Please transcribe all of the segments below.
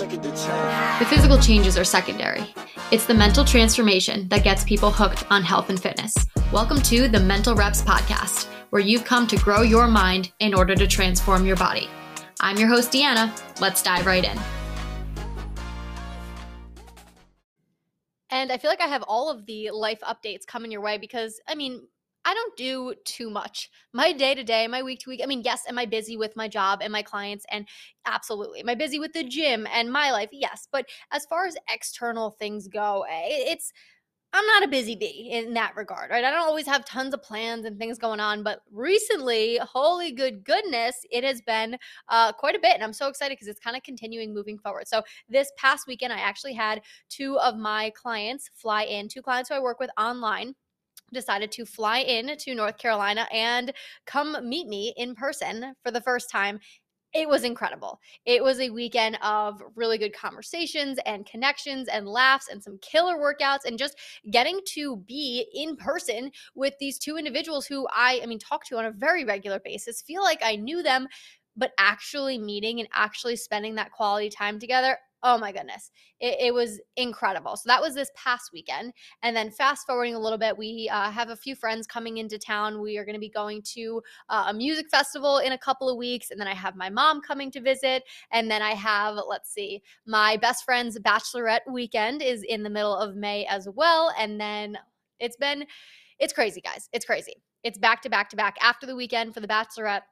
The physical changes are secondary. It's the mental transformation that gets people hooked on health and fitness. Welcome to the Mental Reps Podcast, where you've come to grow your mind in order to transform your body. I'm your host, Deanna. Let's dive right in. And I feel like I have all of the life updates coming your way because, I mean, I don't do too much. My day to day, my week to week. I mean, yes, am I busy with my job and my clients? And absolutely. Am I busy with the gym and my life? Yes. But as far as external things go, eh, it's, I'm not a busy bee in that regard, right? I don't always have tons of plans and things going on, but recently, holy good goodness, it has been uh, quite a bit. And I'm so excited because it's kind of continuing moving forward. So, this past weekend, I actually had two of my clients fly in, two clients who I work with online decided to fly in to North Carolina and come meet me in person for the first time. It was incredible. It was a weekend of really good conversations and connections and laughs and some killer workouts and just getting to be in person with these two individuals who I I mean talk to on a very regular basis. Feel like I knew them but actually meeting and actually spending that quality time together oh my goodness. It, it, was incredible. So that was this past weekend and then fast forwarding a little bit we uh, have a few friends coming into town. We are going to be going to uh, a music festival in a couple of weeks and then i have my mom coming to visit and then i have let's see my best friend's bachelorette weekend is in the middle of may as well and then it's been it's crazy guys. It's crazy. It's back to back to back. After the weekend for the bachelorette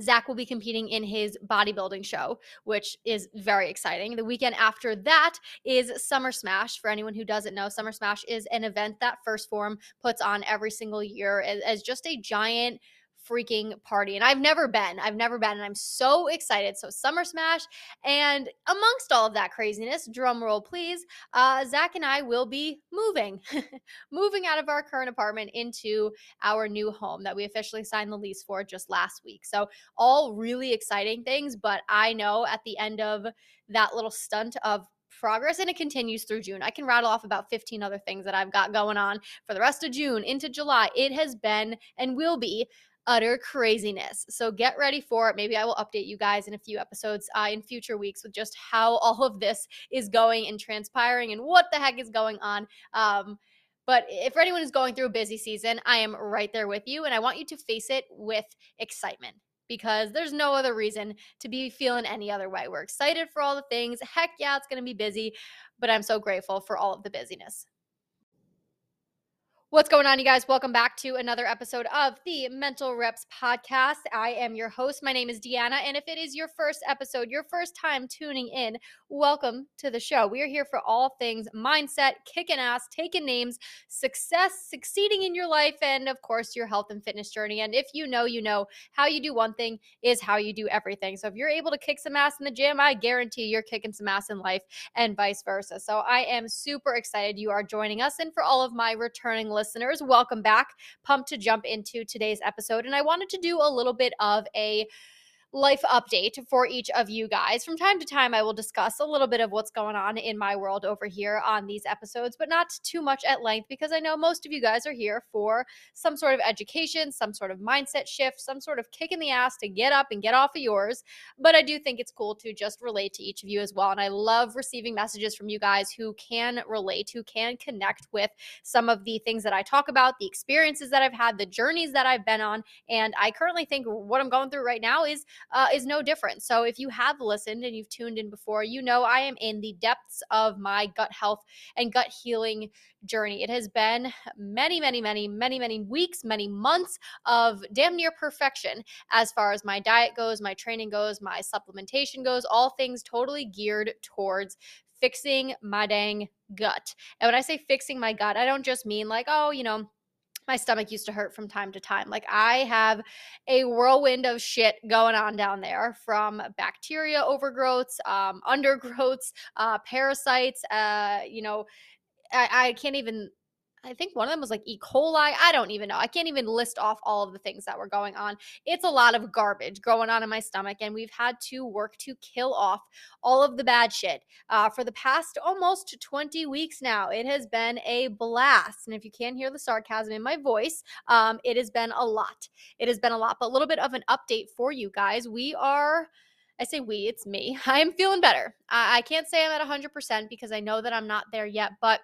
Zach will be competing in his bodybuilding show, which is very exciting. The weekend after that is Summer Smash. For anyone who doesn't know, Summer Smash is an event that 1st Phorm puts on every single year as, as just a giant freaking party. And I've never been. I've never been. And I'm so excited. So, Summer Smash. And amongst all of that craziness, drum roll please, uh, Zach and I will be moving, moving out of our current apartment into our new home that we officially signed the lease for just last week. So, all really exciting things. But I know at the end of that little stunt of progress and it continues through June. I can rattle off about 15 other things that I've got going on for the rest of June into July. It has been and will be utter craziness. So get ready for it. Maybe I will update you guys in a few episodes uh, in future weeks with just how all of this is going and transpiring and what the heck is going on. Um, but if anyone is going through a busy season, I am right there with you. And I want you to face it with excitement because there's no other reason to be feeling any other way. We're excited for all the things. Heck yeah, it's going to be busy, but I'm so grateful for all of the busyness. What's going on, you guys? Welcome back to another episode of the Mental Reps Podcast. I am your host. My name is Deanna. And if it is your first episode, your first time tuning in, welcome to the show. We are here for all things mindset, kicking ass, taking names, success, succeeding in your life, and of course, your health and fitness journey. And if you know, you know, how you do one thing is how you do everything. So if you're able to kick some ass in the gym, I guarantee you're kicking some ass in life and vice versa. So I am super excited you are joining us. And for all of my returning listeners, listeners, welcome back. Pumped to jump into today's episode. And I wanted to do a little bit of a life update for each of you guys. From time to time, I will discuss a little bit of what's going on in my world over here on these episodes, but not too much at length because I know most of you guys are here for some sort of education, some sort of mindset shift, some sort of kick in the ass to get up and get off of yours. But I do think it's cool to just relate to each of you as well. And I love receiving messages from you guys who can relate, who can connect with some of the things that I talk about, the experiences that I've had, the journeys that I've been on. And I currently think what I'm going through right now is uh, is no different. So if you have listened and you've tuned in before, you know I am in the depths of my gut health and gut healing journey. It has been many, many, many, many, many weeks, many months of damn near perfection as far as my diet goes, my training goes, my supplementation goes, all things totally geared towards fixing my dang gut. And when I say fixing my gut, I don't just mean like, oh, you know, my stomach used to hurt from time to time. Like I have a whirlwind of shit going on down there from bacteria overgrowths, um, undergrowths, uh, parasites. Uh, you know, I, I can't even I think one of them was like E. coli. I don't even know. I can't even list off all of the things that were going on. It's a lot of garbage going on in my stomach, and we've had to work to kill off all of the bad shit uh, for the past almost 20 weeks now. It has been a blast. And if you can't hear the sarcasm in my voice, um, it has been a lot. It has been a lot, but a little bit of an update for you guys. We are I say we, it's me. I am feeling better. I, I can't say I'm at 100% because I know that I'm not there yet, but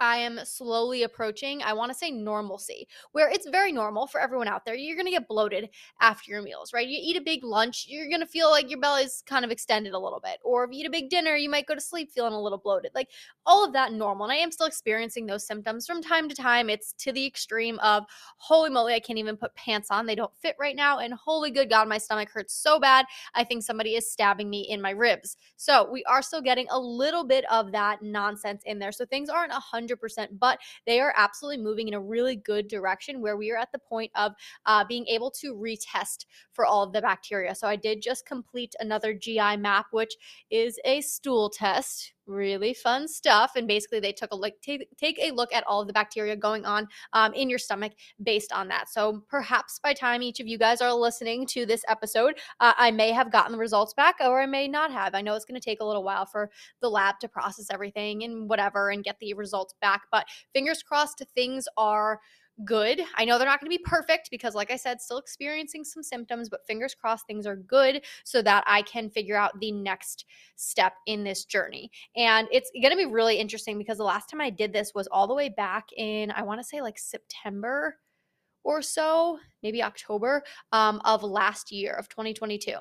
I am slowly approaching, I want to say normalcy, where it's very normal for everyone out there. You're going to get bloated after your meals, right? You eat a big lunch, you're going to feel like your belly's kind of extended a little bit. Or if you eat a big dinner, you might go to sleep feeling a little bloated. Like all of that normal. And I am still experiencing those symptoms from time to time. It's to the extreme of, holy moly, I can't even put pants on. They don't fit right now. And holy good God, my stomach hurts so bad. I think somebody is stabbing me in my ribs. So we are still getting a little bit of that nonsense in there. So things aren't a 100 100%, but they are absolutely moving in a really good direction where we are at the point of uh, being able to retest for all of the bacteria. So I did just complete another GI map, which is a stool test really fun stuff and basically they took a look take, take a look at all of the bacteria going on um, in your stomach based on that. So perhaps by time each of you guys are listening to this episode uh, i may have gotten the results back or i may not have. I know it's going to take a little while for the lab to process everything and whatever and get the results back but fingers crossed things are good. I know they're not going to be perfect because, like I said, still experiencing some symptoms, but fingers crossed things are good so that I can figure out the next step in this journey. And it's going to be really interesting because the last time I did this was all the way back in, I want to say like September or so, maybe October um, of last year of 2022.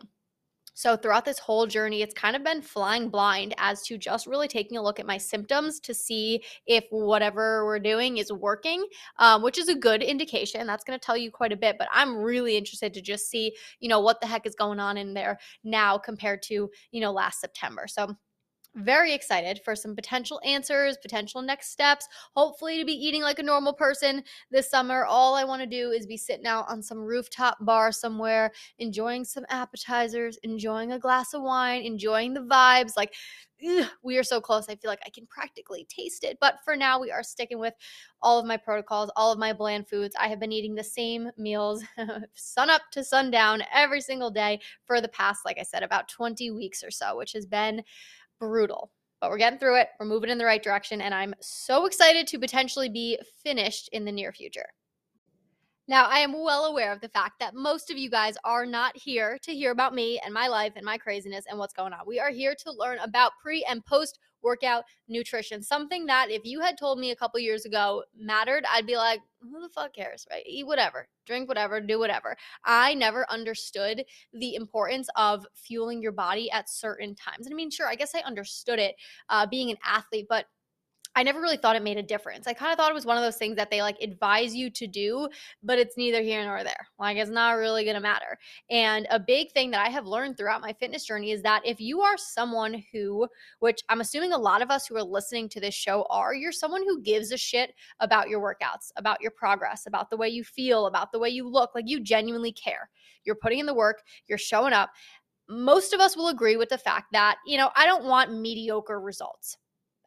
So, throughout this whole journey, it's kind of been flying blind as to just really taking a look at my symptoms to see if whatever we're doing is working, um, which is a good indication. That's going to tell you quite a bit. But I'm really interested to just see, you know, what the heck is going on in there now compared to, you know, last September. So, very excited for some potential answers, potential next steps, hopefully to be eating like a normal person this summer. All I want to do is be sitting out on some rooftop bar somewhere, enjoying some appetizers, enjoying a glass of wine, enjoying the vibes. Like, ugh, we are so close. I feel like I can practically taste it. But for now, we are sticking with all of my protocols, all of my bland foods. I have been eating the same meals sun up to sundown every single day for the past, like I said, about 20 weeks or so, which has been brutal. But we're getting through it. We're moving in the right direction. And I'm so excited to potentially be finished in the near future. Now, I am well aware of the fact that most of you guys are not here to hear about me and my life and my craziness and what's going on. We are here to learn about pre and post workout nutrition. Something that if you had told me a couple years ago mattered, I'd be like, who the fuck cares, right? Eat whatever, drink whatever, do whatever. I never understood the importance of fueling your body at certain times. And I mean, sure, I guess I understood it uh, being an athlete, but I never really thought it made a difference. I kind of thought it was one of those things that they like advise you to do, but it's neither here nor there. Like it's not really going to matter. And a big thing that I have learned throughout my fitness journey is that if you are someone who, which I'm assuming a lot of us who are listening to this show are, you're someone who gives a shit about your workouts, about your progress, about the way you feel, about the way you look, like you genuinely care. You're putting in the work, you're showing up. Most of us will agree with the fact that, you know, I don't want mediocre results.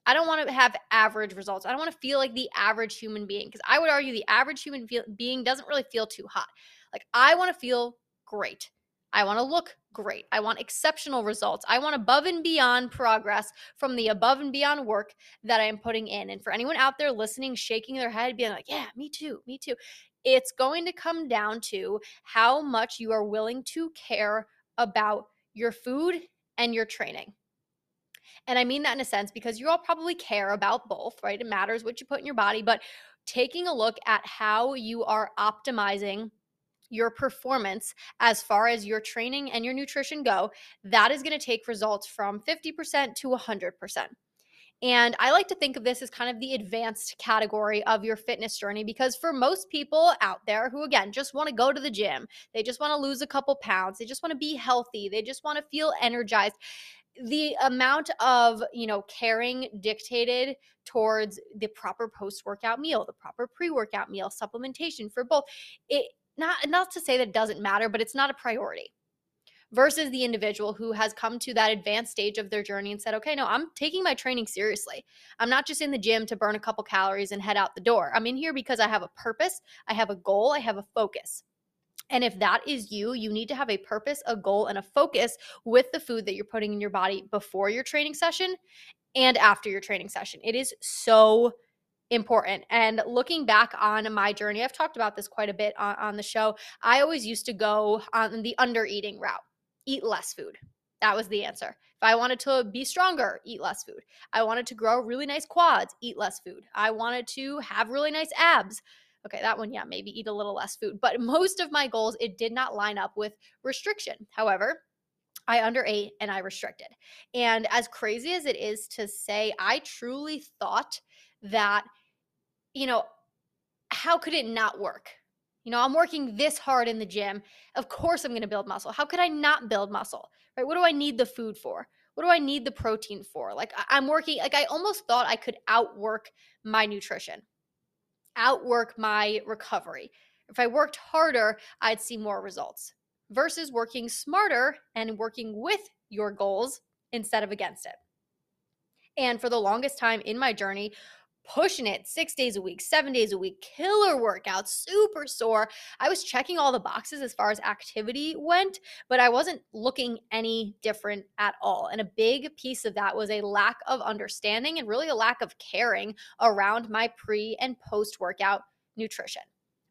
I don't want to have average results. I don't want to feel like the average human being because I would argue the average human feel, being doesn't really feel too hot. Like I want to feel great. I want to look great. I want exceptional results. I want above and beyond progress from the above and beyond work that I am putting in. And for anyone out there listening, shaking their head, being like, yeah, me too, me too. It's going to come down to how much you are willing to care about your food and your training. And I mean that in a sense because you all probably care about both, right? It matters what you put in your body, but taking a look at how you are optimizing your performance as far as your training and your nutrition go, that is going to take results from 50% to 100%. And I like to think of this as kind of the advanced category of your fitness journey because for most people out there who, again, just want to go to the gym, they just want to lose a couple pounds, they just want to be healthy, they just want to feel energized, the amount of you know caring dictated towards the proper post workout meal the proper pre workout meal supplementation for both it not not to say that it doesn't matter but it's not a priority versus the individual who has come to that advanced stage of their journey and said okay no i'm taking my training seriously. I'm not just in the gym to burn a couple calories and head out the door. I'm in here because i have a purpose i have a goal i have a focus and if that is you, you need to have a purpose, a goal, and a focus with the food that you're putting in your body before your training session and after your training session. It is so important. And looking back on my journey, I've talked about this quite a bit on, on the show. I always used to go on the under eating route, eat less food That was the answer. If I wanted to be stronger, eat less food. I wanted to grow really nice quads, eat less food. I wanted to have really nice abs. Okay, that one, yeah, maybe eat a little less food. But most of my goals, it did not line up with restriction. However, I underate and I restricted. And as crazy as it is to say, I truly thought that, you know, how could it not work? You know, I'm working this hard in the gym. Of course, I'm going to build muscle. How could I not build muscle? Right? What do I need the food for? What do I need the protein for? Like, I'm working, like, I almost thought I could outwork my nutrition, outwork my recovery. If I worked harder, I'd see more results versus working smarter and working with your goals instead of against it. And for the longest time in my journey, pushing it six days a week, seven days a week, killer workouts, super sore. I was checking all the boxes as far as activity went, but I wasn't looking any different at all. And a big piece of that was a lack of understanding and really a lack of caring around my pre and post workout nutrition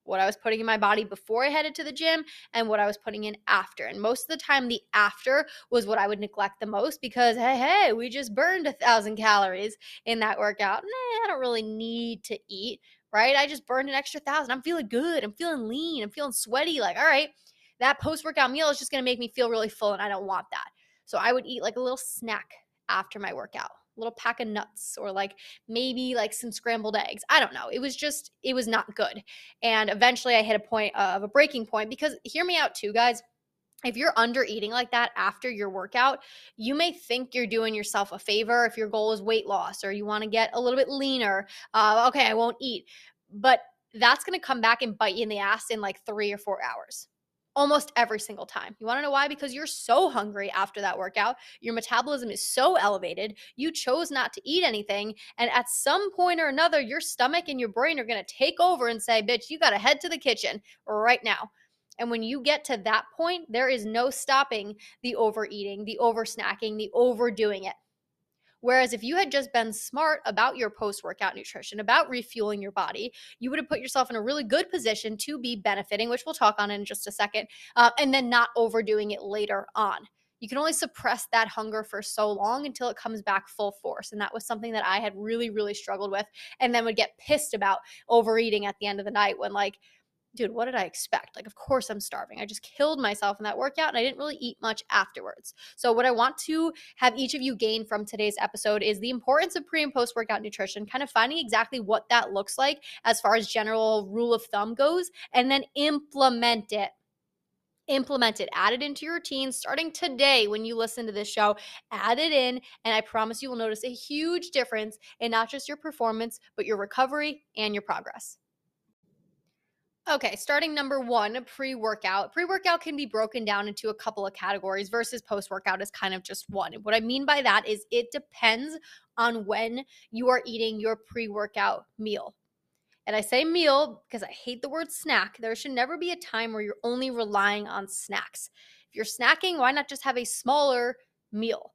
what I was putting in my body before I headed to the gym and what I was putting in after. And most of the time, the after was what I would neglect the most because, hey, hey, we just burned a thousand calories in that workout. Nah, I don't really need to eat, right? I just burned an extra thousand. I'm feeling good. I'm feeling lean. I'm feeling sweaty. Like, all right, that post workout meal is just going to make me feel really full, and I don't want that. So I would eat like a little snack after my workout little pack of nuts or like maybe like some scrambled eggs. I don't know. It was just, it was not good. And eventually I hit a point of a breaking point because hear me out too, guys if you're under eating like that after your workout, you may think you're doing yourself a favor if your goal is weight loss or you want to get a little bit leaner. Uh, okay, I won't eat. But that's going to come back and bite you in the ass in like three or four hours almost every single time. You want to know why? Because you're so hungry after that workout. Your metabolism is so elevated. You chose not to eat anything. And at some point or another, your stomach and your brain are going to take over and say, bitch, you got to head to the kitchen right now. And when you get to that point, there is no stopping the overeating, the over snacking, the overdoing it. Whereas if you had just been smart about your post workout nutrition, about refueling your body, you would have put yourself in a really good position to be benefiting, which we'll talk on in just a second, uh, and then not overdoing it later on. You can only suppress that hunger for so long until it comes back full force. And that was something that I had really, really struggled with, and then would get pissed about overeating at the end of the night when, like, dude, what did I expect? Like, of course I'm starving. I just killed myself in that workout and I didn't really eat much afterwards. So, what I want to have each of you gain from today's episode is the importance of pre and post workout nutrition, kind of finding exactly what that looks like as far as general rule of thumb goes, and then implement it implement it, add it into your routine starting today when you listen to this show. Add it in, and I promise you will notice a huge difference in not just your performance, but your recovery and your progress. Okay, starting number one, pre workout. Pre workout can be broken down into a couple of categories versus post workout is kind of just one. What I mean by that is it depends on when you are eating your pre workout meal. And I say meal because I hate the word snack. There should never be a time where you're only relying on snacks. If you're snacking, why not just have a smaller meal?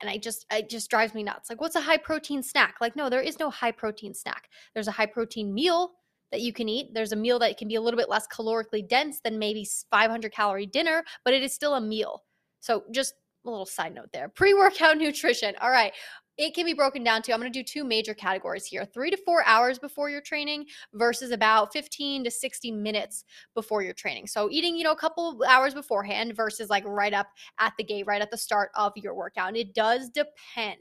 And I just, it just drives me nuts. Like, what's a high protein snack? Like, no, there is no high protein snack. There's a high protein meal that you can eat. There's a meal that can be a little bit less calorically dense than maybe 500 calorie dinner, but it is still a meal. So just a little side note there. Pre-workout nutrition. All right. It can be broken down to I'm going to do two major categories here. 3 to 4 hours before your training versus about 15 to 60 minutes before your training. So eating, you know, a couple hours beforehand versus like right up at the gate, right at the start of your workout. And it does depend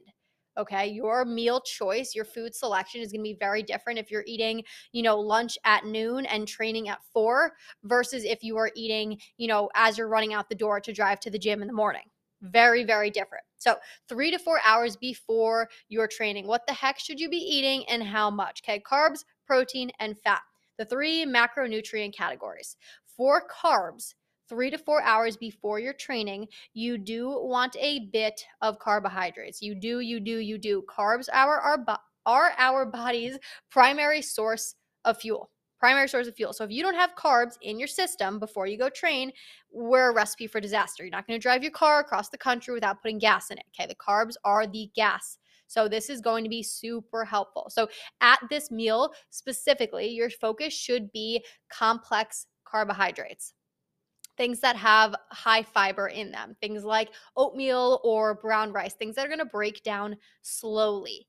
okay your meal choice your food selection is going to be very different if you're eating you know lunch at noon and training at 4 versus if you are eating you know as you're running out the door to drive to the gym in the morning. Very very different. So 3 to 4 hours before your training what the heck should you be eating and how much? Okay carbs protein and fat. The three macronutrient categories. For carbs three to four hours before your training, you do want a bit of carbohydrates. You do, you do, you do. Carbs are our, are our body's primary source of fuel. Primary source of fuel. So if you don't have carbs in your system before you go train, we're a recipe for disaster. You're not going to drive your car across the country without putting gas in it. Okay. The carbs are the gas. So this is going to be super helpful. So at this meal specifically, your focus should be complex carbohydrates things that have high fiber in them, things like oatmeal or brown rice, things that are going to break down slowly.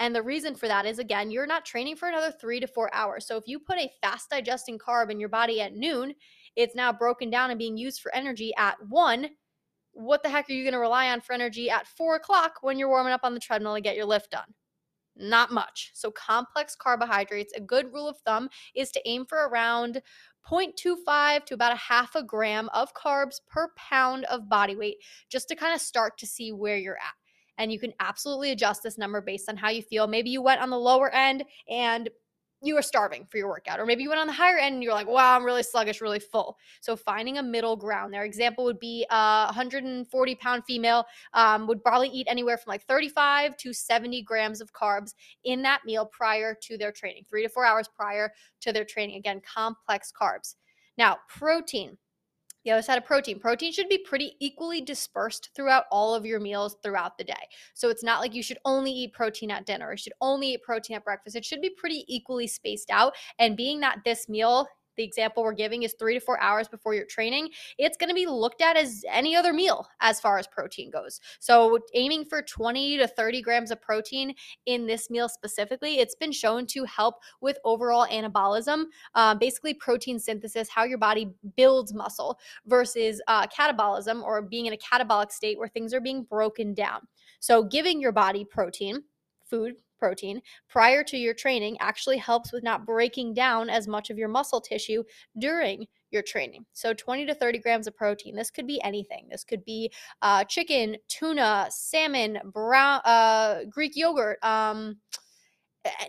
And the reason for that is again, you're not training for another three to four hours. So if you put a fast digesting carb in your body at noon, it's now broken down and being used for energy at one. What the heck are you going to rely on for energy at four o'clock when you're warming up on the treadmill to get your lift done? Not much. So, complex carbohydrates, a good rule of thumb is to aim for around 0.25 to about a half a gram of carbs per pound of body weight, just to kind of start to see where you're at. And you can absolutely adjust this number based on how you feel. Maybe you went on the lower end and you were starving for your workout, or maybe you went on the higher end and you're like, wow, I'm really sluggish, really full. So finding a middle ground. Their example would be a 140 pound female um, would probably eat anywhere from like 35 to 70 grams of carbs in that meal prior to their training, three to four hours prior to their training. Again, complex carbs. Now, protein the other side of protein. Protein should be pretty equally dispersed throughout all of your meals throughout the day. So it's not like you should only eat protein at dinner or you should only eat protein at breakfast. It should be pretty equally spaced out. And being that this meal the example we're giving is three to four hours before your training, it's going to be looked at as any other meal as far as protein goes. So, aiming for 20 to 30 grams of protein in this meal specifically, it's been shown to help with overall anabolism, uh, basically protein synthesis, how your body builds muscle versus uh, catabolism or being in a catabolic state where things are being broken down. So, giving your body protein, food, protein prior to your training actually helps with not breaking down as much of your muscle tissue during your training. So 20 to 30 grams of protein. This could be anything. This could be uh, chicken, tuna, salmon, brown, uh, Greek yogurt. Um,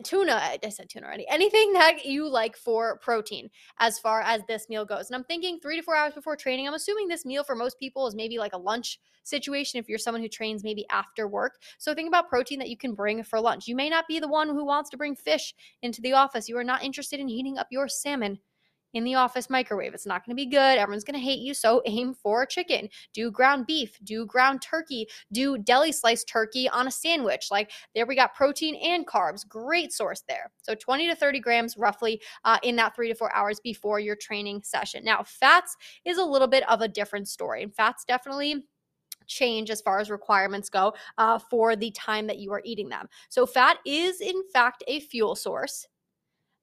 tuna i said tuna already anything that you like for protein as far as this meal goes. And i'm thinking three to four hours before training i'm assuming this meal for most people is maybe like a lunch situation if you're someone who trains maybe after work. So think about protein that you can bring for lunch. You may not be the one who wants to bring fish into the office. You are not interested in heating up your salmon in the office microwave. It's not going to be good. Everyone's going to hate you. So aim for chicken. Do ground beef. Do ground turkey. Do deli sliced turkey on a sandwich. Like there, we got protein and carbs. Great source there. So 20 to 30 grams roughly uh, in that three to four hours before your training session. Now, fats is a little bit of a different story. And fats definitely change as far as requirements go uh, for the time that you are eating them. So, fat is in fact a fuel source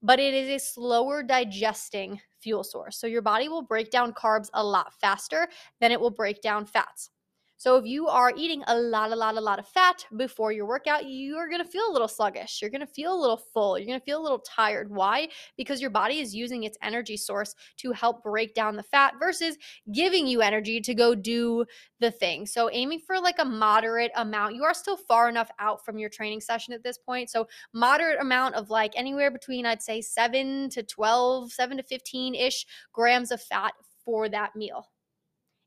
but it is a slower digesting fuel source. So your body will break down carbs a lot faster than it will break down fats. So if you are eating a lot, a lot, a lot of fat before your workout, you're going to feel a little sluggish. You're going to feel a little full. You're going to feel a little tired. Why? Because your body is using its energy source to help break down the fat versus giving you energy to go do the thing. So aiming for like a moderate amount. You are still far enough out from your training session at this point. So moderate amount of like anywhere between I'd say 7 to 12, 7 to 15ish grams of fat for that meal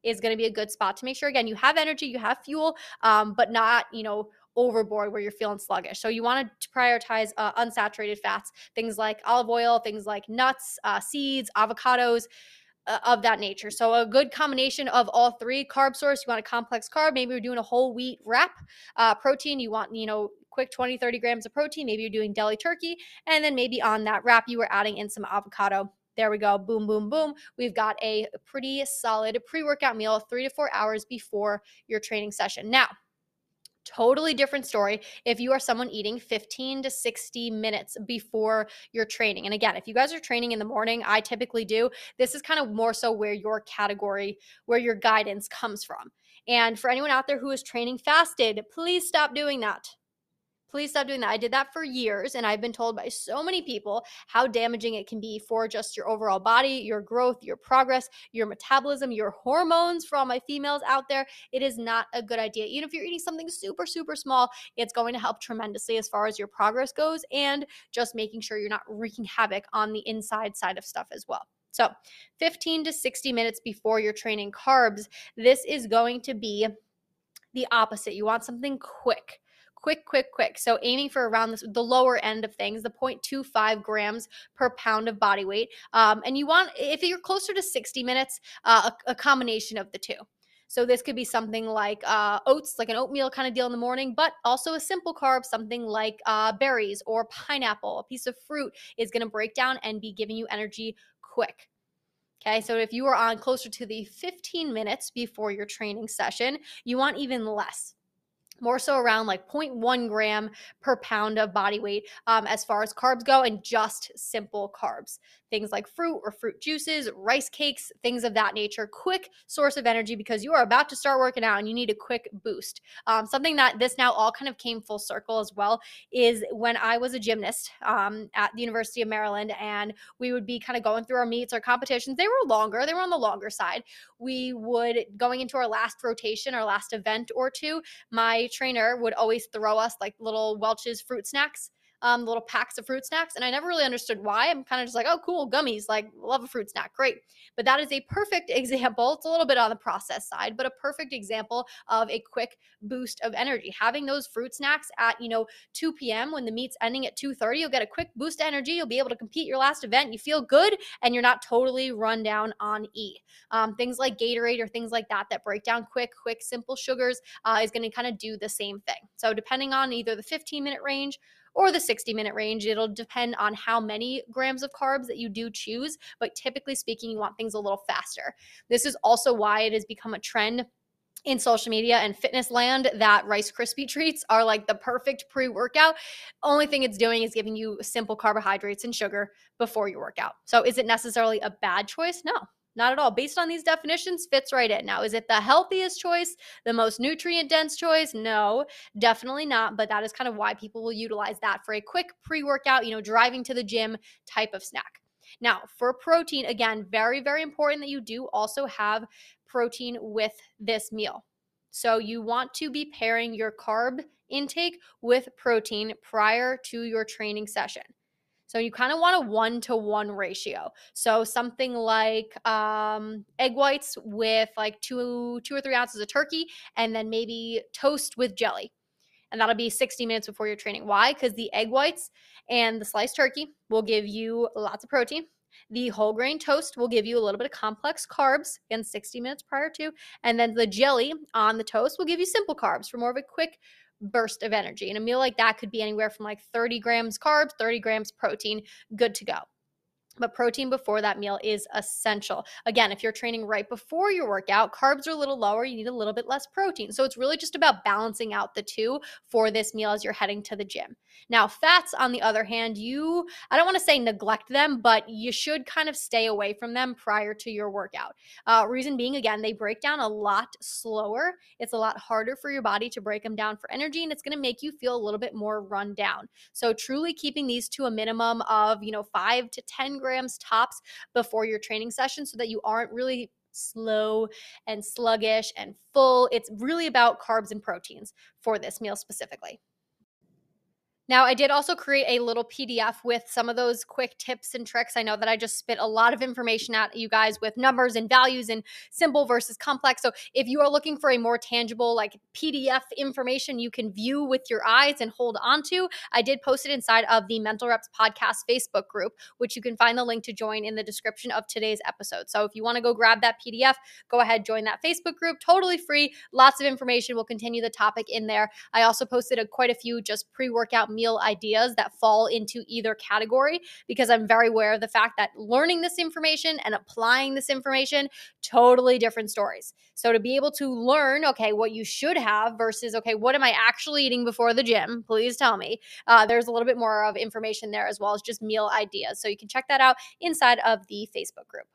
is going to be a good spot to make sure again you have energy, you have fuel, um, but not you know overboard where you're feeling sluggish. So you want to prioritize uh, unsaturated fats, things like olive oil, things like nuts, uh, seeds, avocados. Uh, of that nature. So, a good combination of all three carb source. You want a complex carb, maybe you're doing a whole wheat wrap. Uh, protein, you want, you know, quick 20, 30 grams of protein. Maybe you're doing deli turkey. And then maybe on that wrap, you were adding in some avocado there we go. Boom, boom, boom. We've got a pretty solid pre workout meal three to four hours before your training session. Now, totally different story if you are someone eating 15 to 60 minutes before your training. And again, if you guys are training in the morning, I typically do. This is kind of more so where your category, where your guidance comes from. And for anyone out there who is training fasted, please stop doing that. Please stop doing that. I did that for years, and I've been told by so many people how damaging it can be for just your overall body, your growth, your progress, your metabolism, your hormones. For all my females out there, it is not a good idea. Even if you're eating something super, super small, it's going to help tremendously as far as your progress goes and just making sure you're not wreaking havoc on the inside side of stuff as well. So, 15 to 60 minutes before your training carbs, this is going to be the opposite. You want something quick quick, quick, quick. So aiming for around this, the lower end of things, the 0.25 grams per pound of body weight. Um, and you want, if you're closer to 60 minutes, uh, a, a combination of the two. So this could be something like uh, oats, like an oatmeal kind of deal in the morning, but also a simple carb, something like uh, berries or pineapple. A piece of fruit is going to break down and be giving you energy quick. Okay, so if you are on closer to the 15 minutes before your training session, you want even less more so around like 0.1 gram per pound of body weight um, as far as carbs go, and just simple carbs. Things like fruit or fruit juices, rice cakes, things of that nature. Quick source of energy because you are about to start working out and you need a quick boost. Um, something that this now all kind of came full circle as well is when I was a gymnast um, at the University of Maryland, and we would be kind of going through our meets, our competitions. They were longer, they were on the longer side. We would, going into our last rotation, our last event or two, my trainer would always throw us like little Welch's fruit snacks um, little packs of fruit snacks. And I never really understood why. I'm kind of just like, oh, cool, gummies, like, love a fruit snack. Great. But that is a perfect example. It's a little bit on the process side, but a perfect example of a quick boost of energy. Having those fruit snacks at, you know, 2 p.m. when the meet's ending at 2:30, you'll get a quick boost of energy. You'll be able to compete your last event. You feel good and you're not totally run down on E. Um, things like Gatorade or things like that that break down quick, quick, simple sugars uh, is going to kind of do the same thing. So depending on either the 15 minute range or the 60 minute range. It'll depend on how many grams of carbs that you do choose, but typically speaking, you want things a little faster. This is also why it has become a trend in social media and fitness land that Rice Krispie treats are like the perfect pre workout. Only thing it's doing is giving you simple carbohydrates and sugar before your workout. So, is it necessarily a bad choice? No, not at all. Based on these definitions, fits right in. Now, is it the healthiest choice, the most nutrient dense choice? No, definitely not. But that is kind of why people will utilize that for a quick pre workout, you know, driving to the gym type of snack. Now, for protein, again, very, very important that you do also have protein with this meal. So, you want to be pairing your carb intake with protein prior to your training session. So you kind of want a one to one ratio. So something like um, egg whites with like two two or three ounces of turkey, and then maybe toast with jelly. And that'll be 60 minutes before your training. Why? Because the egg whites and the sliced turkey will give you lots of protein. The whole grain toast will give you a little bit of complex carbs, again, 60 minutes prior to. And then the jelly on the toast will give you simple carbs for more of a quick burst of energy. And a meal like that could be anywhere from like 30 grams carbs, 30 grams protein, good to go. But protein before that meal is essential. Again, if you're training right before your workout, carbs are a little lower, you need a little bit less protein. So it's really just about balancing out the two for this meal as you're heading to the gym. Now, fats, on the other hand, you, I don't want to say neglect them, but you should kind of stay away from them prior to your workout. Uh, reason being, again, they break down a lot slower. It's a lot harder for your body to break them down for energy, and it's going to make you feel a little bit more run down. So, truly keeping these to a minimum of, you know, five to 10 grams tops before your training session so that you aren't really slow and sluggish and full. It's really about carbs and proteins for this meal specifically. Now, I did also create a little PDF with some of those quick tips and tricks. I know that I just spit a lot of information at you guys with numbers and values and simple versus complex. So, if you are looking for a more tangible, like PDF information you can view with your eyes and hold onto, I did post it inside of the Mental Reps Podcast Facebook group, which you can find the link to join in the description of today's episode. So, if you want to go grab that PDF, go ahead, join that Facebook group, totally free. Lots of information. We'll continue the topic in there. I also posted a, quite a few just pre workout meal ideas that fall into either category because I'm very aware of the fact that learning this information and applying this information, totally different stories. So to be able to learn, okay, what you should have versus, okay, what am I actually eating before the gym? Please tell me. Uh, there's a little bit more of information there as well as just meal ideas. So you can check that out inside of the Facebook group.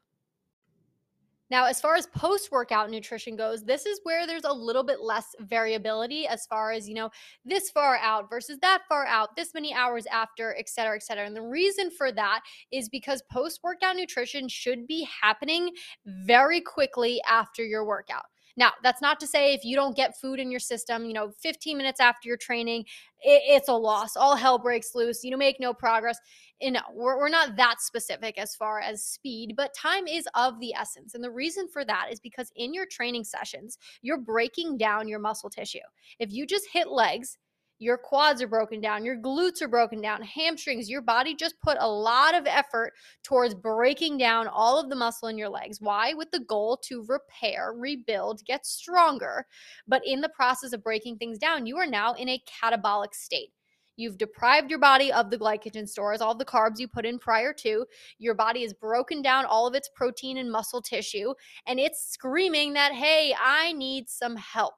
Now, as far as post workout nutrition goes, this is where there's a little bit less variability as far as, you know, this far out versus that far out, this many hours after, et cetera, et cetera. And the reason for that is because post workout nutrition should be happening very quickly after your workout. Now, that's not to say if you don't get food in your system, you know, 15 minutes after your training, it, it's a loss. All hell breaks loose. You know, make no progress. You know, we're, we're not that specific as far as speed, but time is of the essence. And the reason for that is because in your training sessions, you're breaking down your muscle tissue. If you just hit legs, your quads are broken down, your glutes are broken down, hamstrings, your body just put a lot of effort towards breaking down all of the muscle in your legs. Why? With the goal to repair, rebuild, get stronger. But in the process of breaking things down, you are now in a catabolic state. You've deprived your body of the glycogen stores, all the carbs you put in prior to. Your body has broken down all of its protein and muscle tissue, and it's screaming that, hey, I need some help.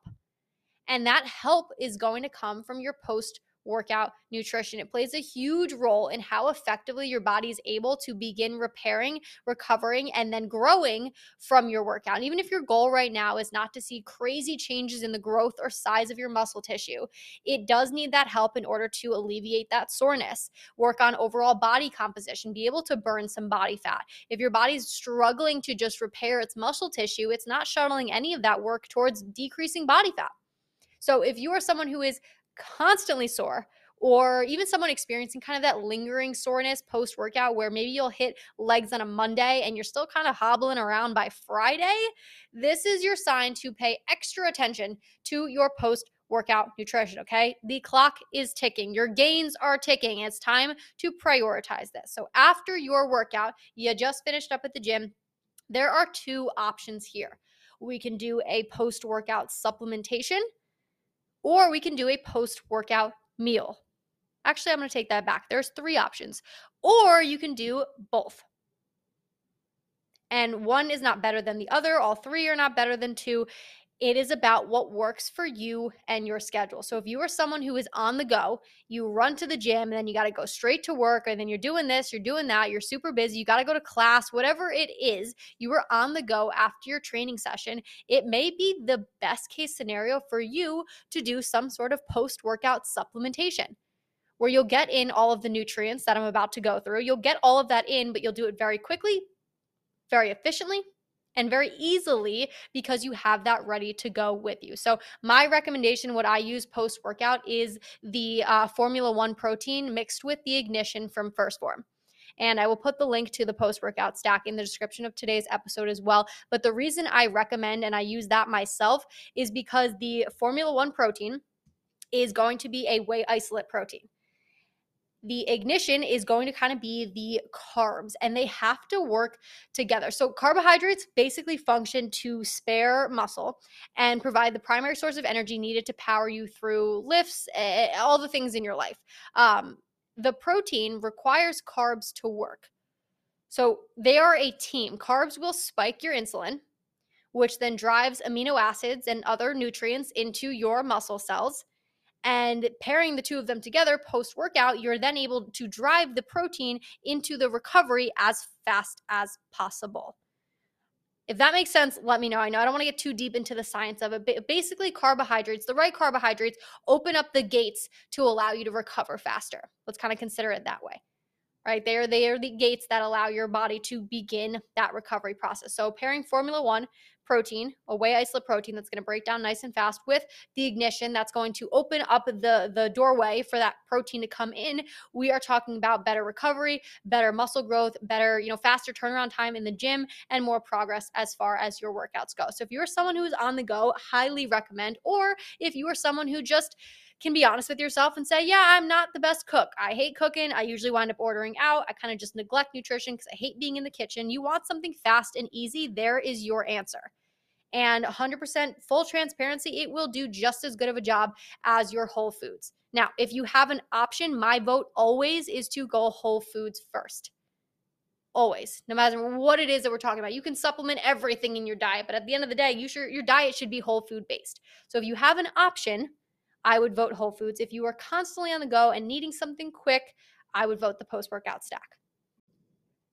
And that help is going to come from your post workout nutrition. It plays a huge role in how effectively your body is able to begin repairing, recovering, and then growing from your workout. And even if your goal right now is not to see crazy changes in the growth or size of your muscle tissue, it does need that help in order to alleviate that soreness, work on overall body composition, be able to burn some body fat. If your body's struggling to just repair its muscle tissue, it's not shuttling any of that work towards decreasing body fat. So if you are someone who is constantly sore, or even someone experiencing kind of that lingering soreness post workout where maybe you'll hit legs on a Monday and you're still kind of hobbling around by Friday, this is your sign to pay extra attention to your post workout nutrition, okay? The clock is ticking, your gains are ticking. It's time to prioritize this. So, after your workout, you just finished up at the gym, there are two options here. We can do a post workout supplementation or we can do a post workout meal. Actually, I'm going to take that back. There's three options. Or you can do both. And one is not better than the other. All three are not better than two. It is about what works for you and your schedule. So if you are someone who is on the go, you run to the gym and then you got to go straight to work, and then you're doing this, you're doing that, you're super busy, you got to go to class, whatever it is, you are on the go after your training session. It may be the best case scenario for you to do some sort of post workout supplementation where you'll get in all of the nutrients that I'm about to go through. You'll get all of that in, but you'll do it very quickly, very efficiently, and very easily because you have that ready to go with you. So, my recommendation, what I use post workout, is the uh, Phormula-1 protein mixed with the ignition from 1st Phorm. And I will put the link to the post workout stack in the description of today's episode as well. But the reason I recommend and I use that myself is because the Phormula-1 protein is going to be a whey isolate protein the ignition is going to kind of be the carbs and they have to work together. So, carbohydrates basically function to spare muscle and provide the primary source of energy needed to power you through lifts, all the things in your life. Um, the protein requires carbs to work. So, they are a team. Carbs will spike your insulin, which then drives amino acids and other nutrients into your muscle cells and pairing the two of them together post workout, you're then able to drive the protein into the recovery as fast as possible. If that makes sense, let me know. I know I don't want to get too deep into the science of it, but basically, carbohydrates, the right carbohydrates, open up the gates to allow you to recover faster. Let's kind of consider it that way right? They are they are the gates that allow your body to begin that recovery process. So pairing Phormula-1 protein, a whey isolate protein that's going to break down nice and fast with the ignition that's going to open up the the doorway for that protein to come in. We are talking about better recovery, better muscle growth, better, you know, faster turnaround time in the gym and more progress as far as your workouts go. So if you're someone who's on the go, highly recommend or if you are someone who just can be honest with yourself and say, yeah, I'm not the best cook. I hate cooking. I usually wind up ordering out. I kind of just neglect nutrition because I hate being in the kitchen. You want something fast and easy. There is your answer. And 100% full transparency, it will do just as good of a job as your Whole Foods. Now, if you have an option, my vote always is to go Whole Foods first always no matter what it is that we're talking about you can supplement everything in your diet but at the end of the day you your diet should be whole food based so if you have an option I would vote Whole Foods. If you are constantly on the go and needing something quick, I would vote the post workout stack.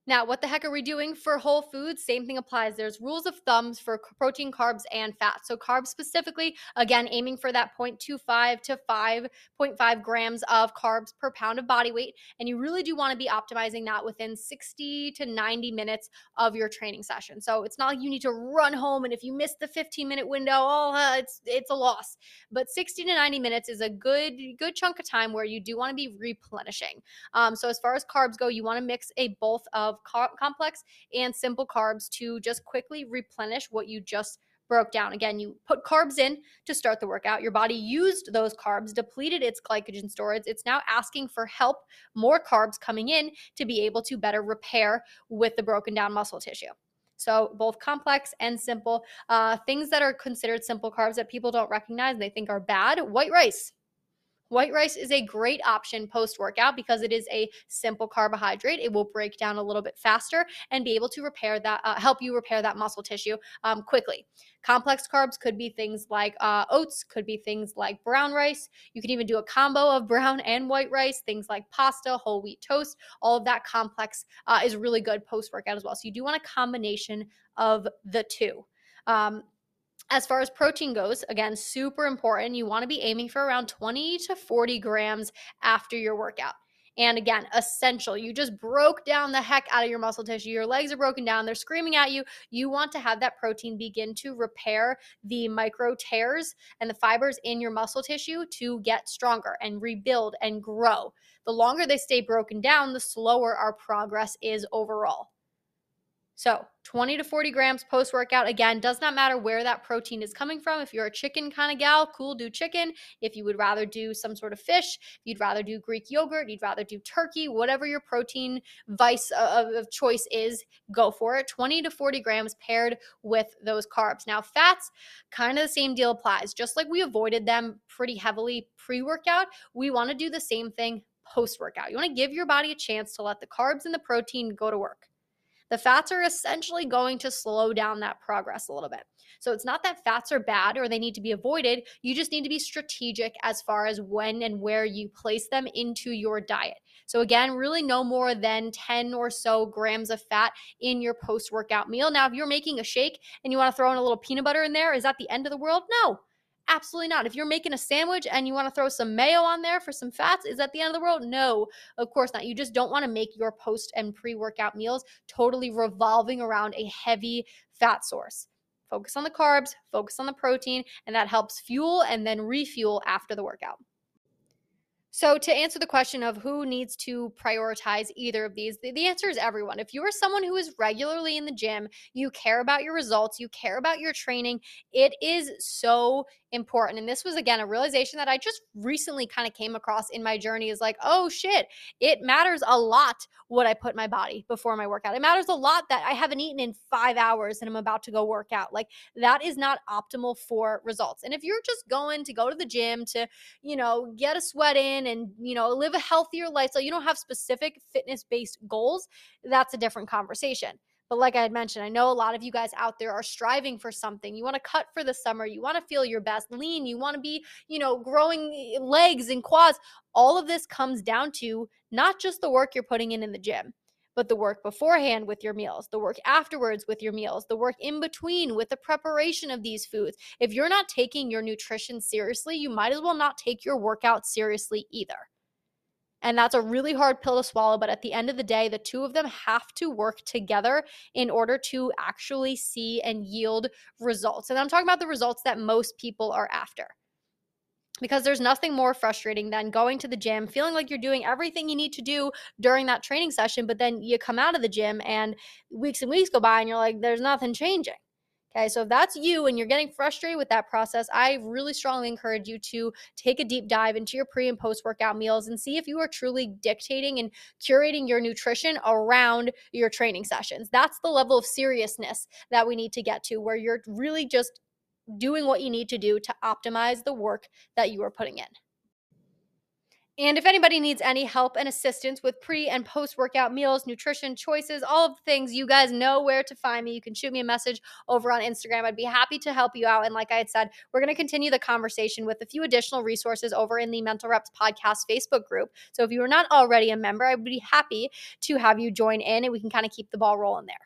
Now, what the heck are we doing for whole foods? Same thing applies. There's rules of thumbs for protein, carbs, and fat. So, carbs specifically, again, aiming for that 0.25 to 5.5 grams of carbs per pound of body weight. And you really do want to be optimizing that within 60 to 90 minutes of your training session. So, it's not like you need to run home and if you miss the 15 minute window, oh, uh, it's it's a loss. But 60 to 90 minutes is a good good chunk of time where you do want to be replenishing. Um, so, as far as carbs go, you want to mix a both of of complex and simple carbs to just quickly replenish what you just broke down. Again, you put carbs in to start the workout. Your body used those carbs, depleted its glycogen storage. It's now asking for help, more carbs coming in to be able to better repair with the broken down muscle tissue. So, both complex and simple. Uh, things that are considered simple carbs that people don't recognize, they think are bad white rice, White rice is a great option post workout because it is a simple carbohydrate. It will break down a little bit faster and be able to repair that, uh, help you repair that muscle tissue um, quickly. Complex carbs could be things like uh, oats, could be things like brown rice. You can even do a combo of brown and white rice, things like pasta, whole wheat toast. All of that complex uh, is really good post workout as well. So you do want a combination of the two. Um, as far as protein goes, again, super important. You want to be aiming for around 20 to 40 grams after your workout. And again, essential. You just broke down the heck out of your muscle tissue. Your legs are broken down. They're screaming at you. You want to have that protein begin to repair the micro tears and the fibers in your muscle tissue to get stronger and rebuild and grow. The longer they stay broken down, the slower our progress is overall. So, 20 to 40 grams post workout. Again, does not matter where that protein is coming from. If you're a chicken kind of gal, cool, do chicken. If you would rather do some sort of fish, you'd rather do Greek yogurt, you'd rather do turkey, whatever your protein vice uh, of, of choice is, go for it. 20 to 40 grams paired with those carbs. Now, fats, kind of the same deal applies. Just like we avoided them pretty heavily pre workout, we want to do the same thing post workout. You want to give your body a chance to let the carbs and the protein go to work the fats are essentially going to slow down that progress a little bit. So it's not that fats are bad or they need to be avoided. You just need to be strategic as far as when and where you place them into your diet. So, again, really no more than 10 or so grams of fat in your post workout meal. Now, if you're making a shake and you want to throw in a little peanut butter in there, is that the end of the world? No. Absolutely not. If you're making a sandwich and you want to throw some mayo on there for some fats, is that the end of the world? No, of course not. You just don't want to make your post and pre workout meals totally revolving around a heavy fat source. Focus on the carbs, focus on the protein, and that helps fuel and then refuel after the workout. So, to answer the question of who needs to prioritize either of these, the, the, answer is everyone. If you are someone who is regularly in the gym, you care about your results, you care about your training, it is so important. And this was, again, a realization that I just recently kind of came across in my journey is like, oh shit, it matters a lot what I put my body before my workout. It matters a lot that I haven't eaten in five hours and I'm about to go work out. Like, that is not optimal for results. And if you're just going to go to the gym to, you know, get a sweat in and, you know, live a healthier lifestyle, you don't have specific fitness based goals, that's a different conversation. But like I had mentioned, I know a lot of you guys out there are striving for something. You want to cut for the summer, you want to feel your best, lean, you want to be, you know, growing eh, legs and quads. All of this comes down to not just the work you're putting in in the gym, but the work beforehand with your meals, the work afterwards with your meals, the work in between with the preparation of these foods. If you're not taking your nutrition seriously, you might as well not take your workout seriously either. And that's a really hard pill to swallow. But at the end of the day, the two of them have to work together in order to actually see and yield results. And I'm talking about the results that most people are after. Because there's nothing more frustrating than going to the gym, feeling like you're doing everything you need to do during that training session, but then you come out of the gym and weeks and weeks go by and you're like, there's nothing changing. Okay, so if that's you and you're getting frustrated with that process, I really strongly encourage you to take a deep dive into your pre and post workout meals and see if you are truly dictating and curating your nutrition around your training sessions. That's the level of seriousness that we need to get to where you're really just doing what you need to do to optimize the work that you are putting in. And if anybody needs any help and assistance with pre and post workout meals, nutrition choices, all of the things, you guys know where to find me. You can shoot me a message over on Instagram. I'd be happy to help you out. And like I had said, we're going to continue the conversation with a few additional resources over in the Mental Reps Podcast Facebook group. So if you are not already a member, I would be happy to have you join in and we can kind of keep the ball rolling there.